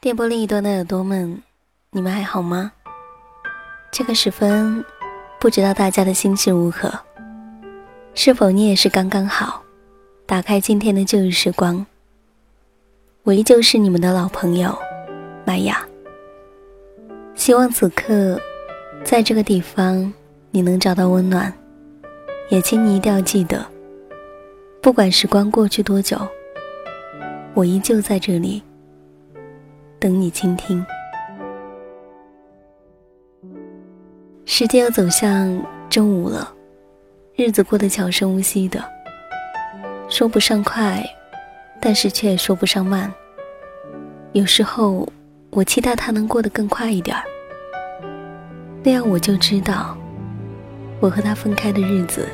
电波另一端的耳朵们，你们还好吗？这个时分，不知道大家的心情如何？是否你也是刚刚好？打开今天的旧日时光，我依旧是你们的老朋友麦雅。希望此刻，在这个地方，你能找到温暖。也请你一定要记得，不管时光过去多久，我依旧在这里。等你倾听。时间要走向中午了，日子过得悄声无息的，说不上快，但是却也说不上慢。有时候，我期待它能过得更快一点儿，那样我就知道，我和他分开的日子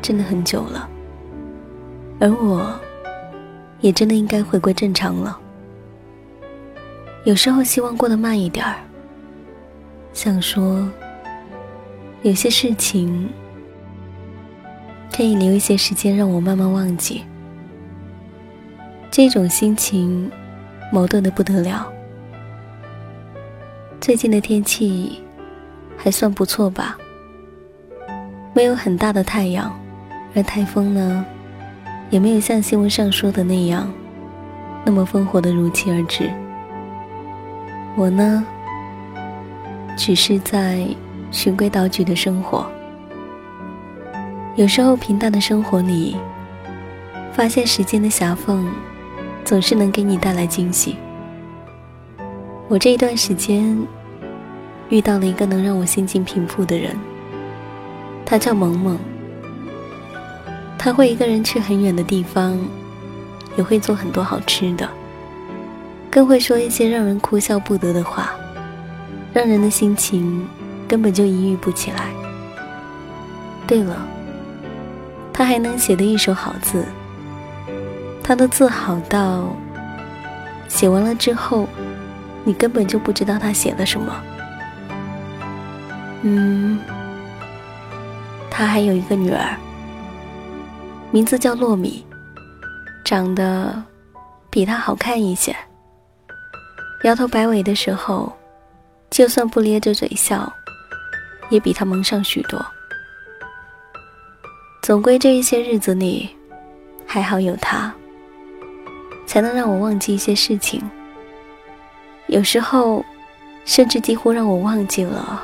真的很久了，而我，也真的应该回归正常了。有时候希望过得慢一点儿，想说有些事情可以留一些时间让我慢慢忘记。这种心情矛盾的不得了。最近的天气还算不错吧，没有很大的太阳，而台风呢，也没有像新闻上说的那样那么烽火的如期而至。我呢，只是在循规蹈矩的生活。有时候平淡的生活里，发现时间的狭缝，总是能给你带来惊喜。我这一段时间遇到了一个能让我心情平复的人，他叫萌萌。他会一个人去很远的地方，也会做很多好吃的。更会说一些让人哭笑不得的话，让人的心情根本就抑郁不起来。对了，他还能写的一手好字，他的字好到写完了之后，你根本就不知道他写了什么。嗯，他还有一个女儿，名字叫洛米，长得比他好看一些。摇头摆尾的时候，就算不咧着嘴笑，也比他萌上许多。总归这一些日子里，还好有他，才能让我忘记一些事情。有时候，甚至几乎让我忘记了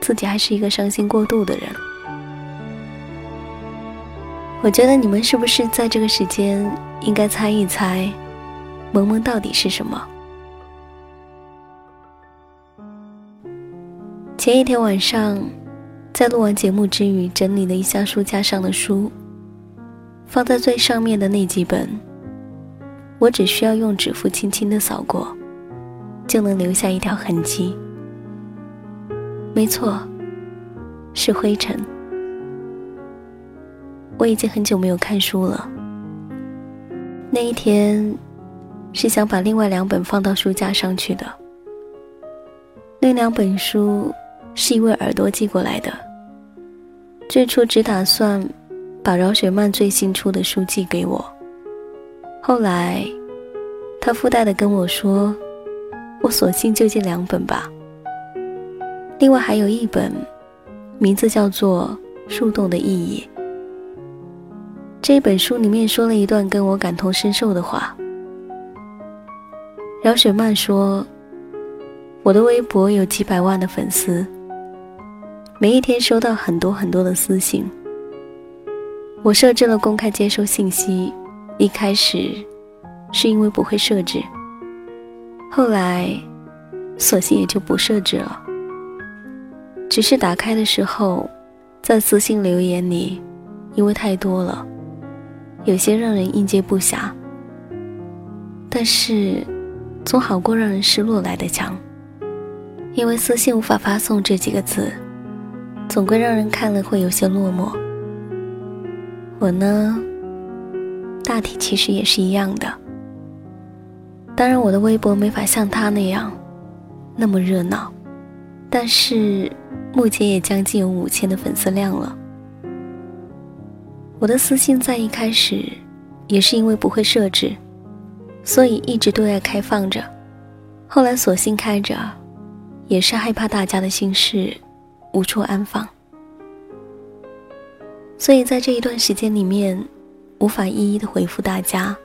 自己还是一个伤心过度的人。我觉得你们是不是在这个时间应该猜一猜，萌萌到底是什么？前一天晚上，在录完节目之余，整理了一下书架上的书，放在最上面的那几本，我只需要用指腹轻轻的扫过，就能留下一条痕迹。没错，是灰尘。我已经很久没有看书了。那一天，是想把另外两本放到书架上去的。那两本书。是一位耳朵寄过来的。最初只打算把饶雪漫最新出的书寄给我，后来他附带的跟我说：“我索性就寄两本吧。”另外还有一本，名字叫做《树洞的意义》。这本书里面说了一段跟我感同身受的话。饶雪漫说：“我的微博有几百万的粉丝。”每一天收到很多很多的私信，我设置了公开接收信息。一开始是因为不会设置，后来索性也就不设置了。只是打开的时候，在私信留言里，因为太多了，有些让人应接不暇。但是，总好过让人失落来的强，因为私信无法发送这几个字。总归让人看了会有些落寞。我呢，大体其实也是一样的。当然，我的微博没法像他那样那么热闹，但是目前也将近有五千的粉丝量了。我的私信在一开始也是因为不会设置，所以一直对外开放着。后来索性开着，也是害怕大家的心事无处安放。所以在这一段时间里面，无法一一的回复大家，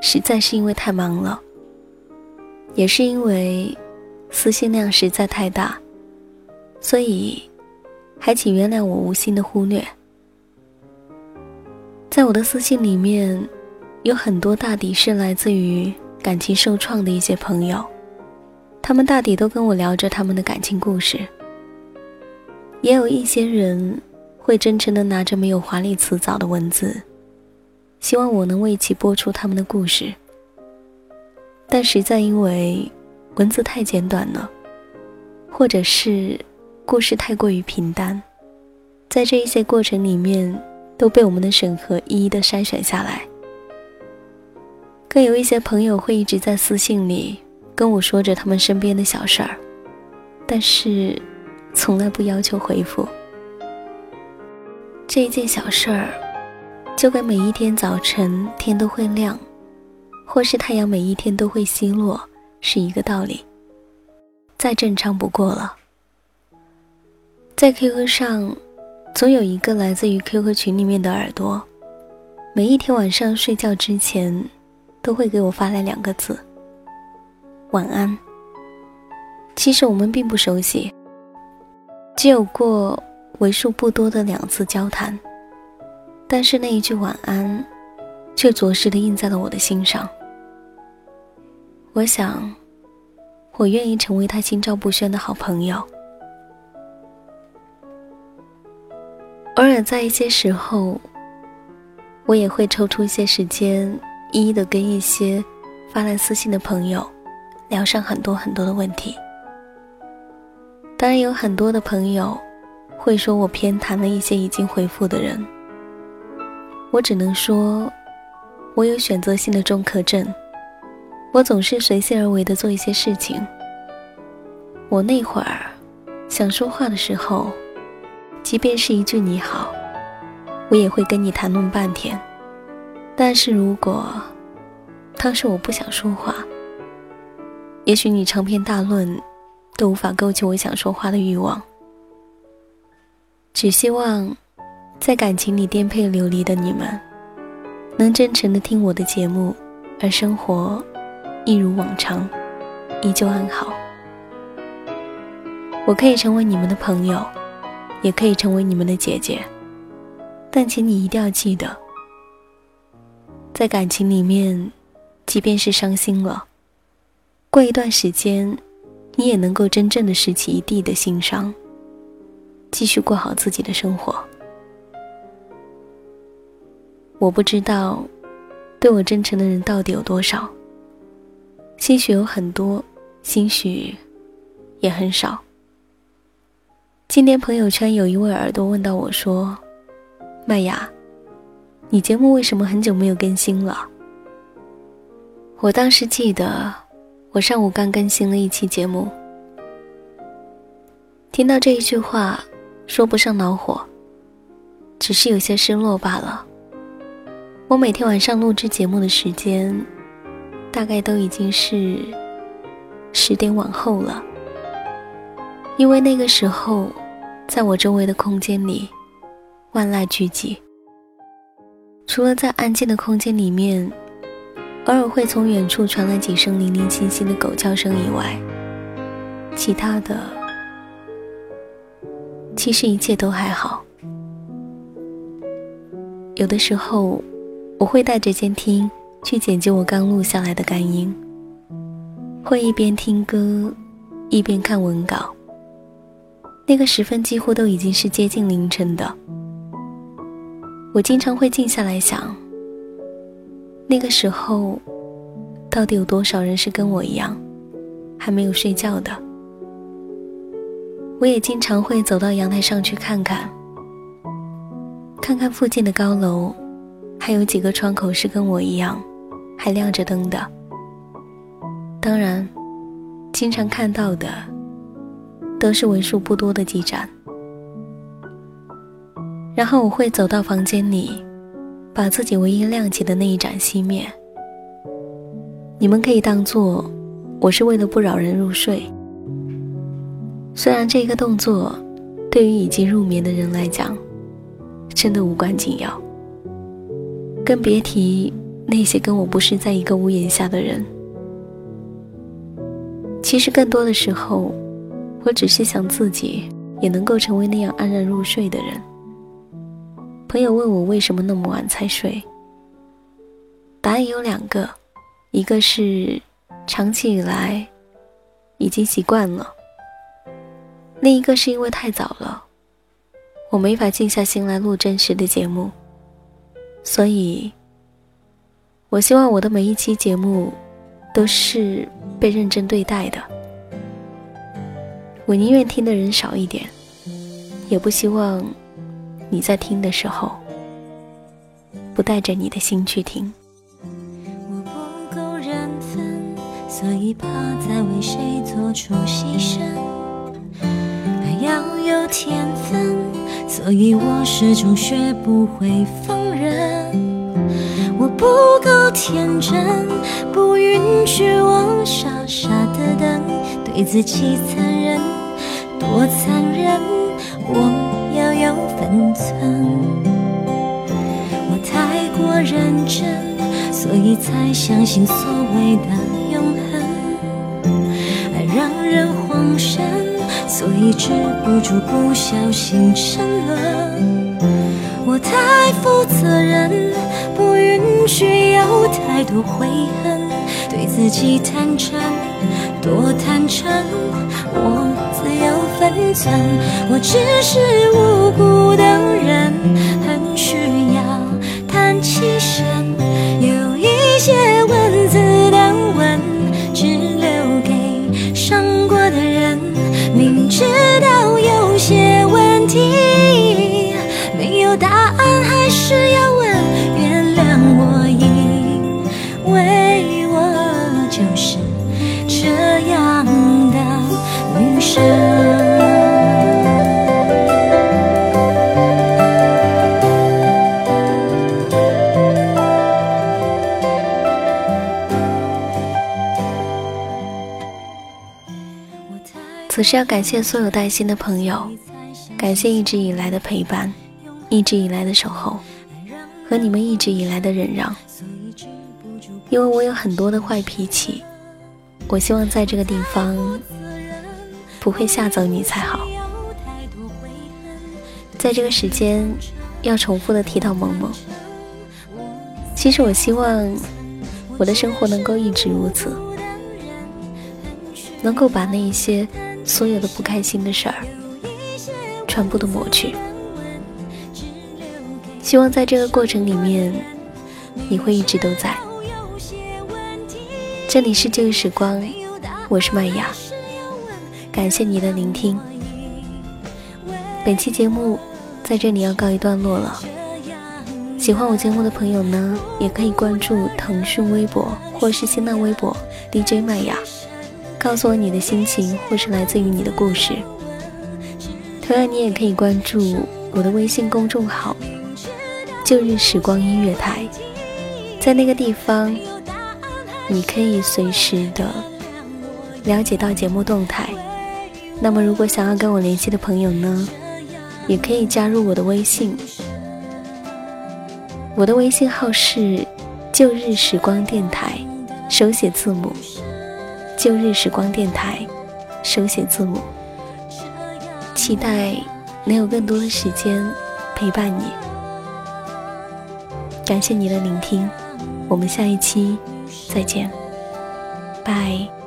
实在是因为太忙了，也是因为私信量实在太大，所以还请原谅我无心的忽略。在我的私信里面，有很多大抵是来自于感情受创的一些朋友，他们大抵都跟我聊着他们的感情故事。也有一些人会真诚的拿着没有华丽辞藻的文字，希望我能为其播出他们的故事。但实在因为文字太简短了，或者是故事太过于平淡，在这一些过程里面。都被我们的审核一一的筛选下来。更有一些朋友会一直在私信里跟我说着他们身边的小事儿，但是从来不要求回复。这一件小事儿，就跟每一天早晨天都会亮，或是太阳每一天都会西落是一个道理，再正常不过了。在 QQ 上。总有一个来自于 QQ 群里面的耳朵，每一天晚上睡觉之前，都会给我发来两个字：“晚安。”其实我们并不熟悉，只有过为数不多的两次交谈，但是那一句晚安，却着实的印在了我的心上。我想，我愿意成为他心照不宣的好朋友。偶尔在一些时候，我也会抽出一些时间，一一的跟一些发来私信的朋友聊上很多很多的问题。当然，有很多的朋友会说我偏袒了一些已经回复的人。我只能说，我有选择性的中客症，我总是随心而为的做一些事情。我那会儿想说话的时候。即便是一句你好，我也会跟你谈论半天。但是如果当时我不想说话，也许你长篇大论都无法勾起我想说话的欲望。只希望在感情里颠沛流离的你们，能真诚的听我的节目，而生活一如往常，依旧安好。我可以成为你们的朋友。也可以成为你们的姐姐，但请你一定要记得，在感情里面，即便是伤心了，过一段时间，你也能够真正的拾起一地的心伤，继续过好自己的生活。我不知道，对我真诚的人到底有多少，兴许有很多，兴许也很少。今天朋友圈有一位耳朵问到我说：“麦雅，你节目为什么很久没有更新了？”我当时记得，我上午刚更新了一期节目。听到这一句话，说不上恼火，只是有些失落罢了。我每天晚上录制节目的时间，大概都已经是十点往后了，因为那个时候。在我周围的空间里，万籁俱寂。除了在安静的空间里面，偶尔会从远处传来几声零零星星的狗叫声以外，其他的其实一切都还好。有的时候，我会带着监听去剪辑我刚录下来的干音，会一边听歌，一边看文稿。那个时分几乎都已经是接近凌晨的，我经常会静下来想，那个时候到底有多少人是跟我一样还没有睡觉的？我也经常会走到阳台上去看看，看看附近的高楼，还有几个窗口是跟我一样还亮着灯的。当然，经常看到的。都是为数不多的几盏，然后我会走到房间里，把自己唯一亮起的那一盏熄灭。你们可以当做我是为了不扰人入睡。虽然这个动作对于已经入眠的人来讲，真的无关紧要，更别提那些跟我不是在一个屋檐下的人。其实更多的时候，我只是想自己也能够成为那样安然入睡的人。朋友问我为什么那么晚才睡，答案有两个，一个是长期以来已经习惯了，另一个是因为太早了。我没法静下心来录真实的节目，所以，我希望我的每一期节目都是被认真对待的。我宁愿听的人少一点，也不希望你在听的时候不带着你的心去听。我不够认分，所以怕再为谁做出牺牲，还要有天分。所以我始终学不会放任，我不够天真，不允许我傻傻的等，对自己残忍，多残忍，我有分寸。我太过认真，所以才相信所谓的永恒，爱让人慌神。所以止不住不小心沉沦，我太负责任，不允许有太多悔恨，对自己坦诚，多坦诚，我自有分寸。我只是无辜的人，此时要感谢所有带心的朋友，感谢一直以来的陪伴，一直以来的守候，和你们一直以来的忍让。因为我有很多的坏脾气，我希望在这个地方不会吓走你才好。在这个时间要重复的提到萌萌，其实我希望我的生活能够一直如此，能够把那一些。所有的不开心的事儿，全部都抹去。希望在这个过程里面，你会一直都在。这里是旧时光，我是麦雅，感谢你的聆听。本期节目在这里要告一段落了。喜欢我节目的朋友呢，也可以关注腾讯微博或是新浪微博 DJ 麦雅。告诉我你的心情，或是来自于你的故事。同样，你也可以关注我的微信公众号“旧日时光音乐台”。在那个地方，你可以随时的了解到节目动态。那么，如果想要跟我联系的朋友呢，也可以加入我的微信。我的微信号是“旧日时光电台”，手写字母。旧日时光电台，手写字母，期待能有更多的时间陪伴你。感谢你的聆听，我们下一期再见，拜。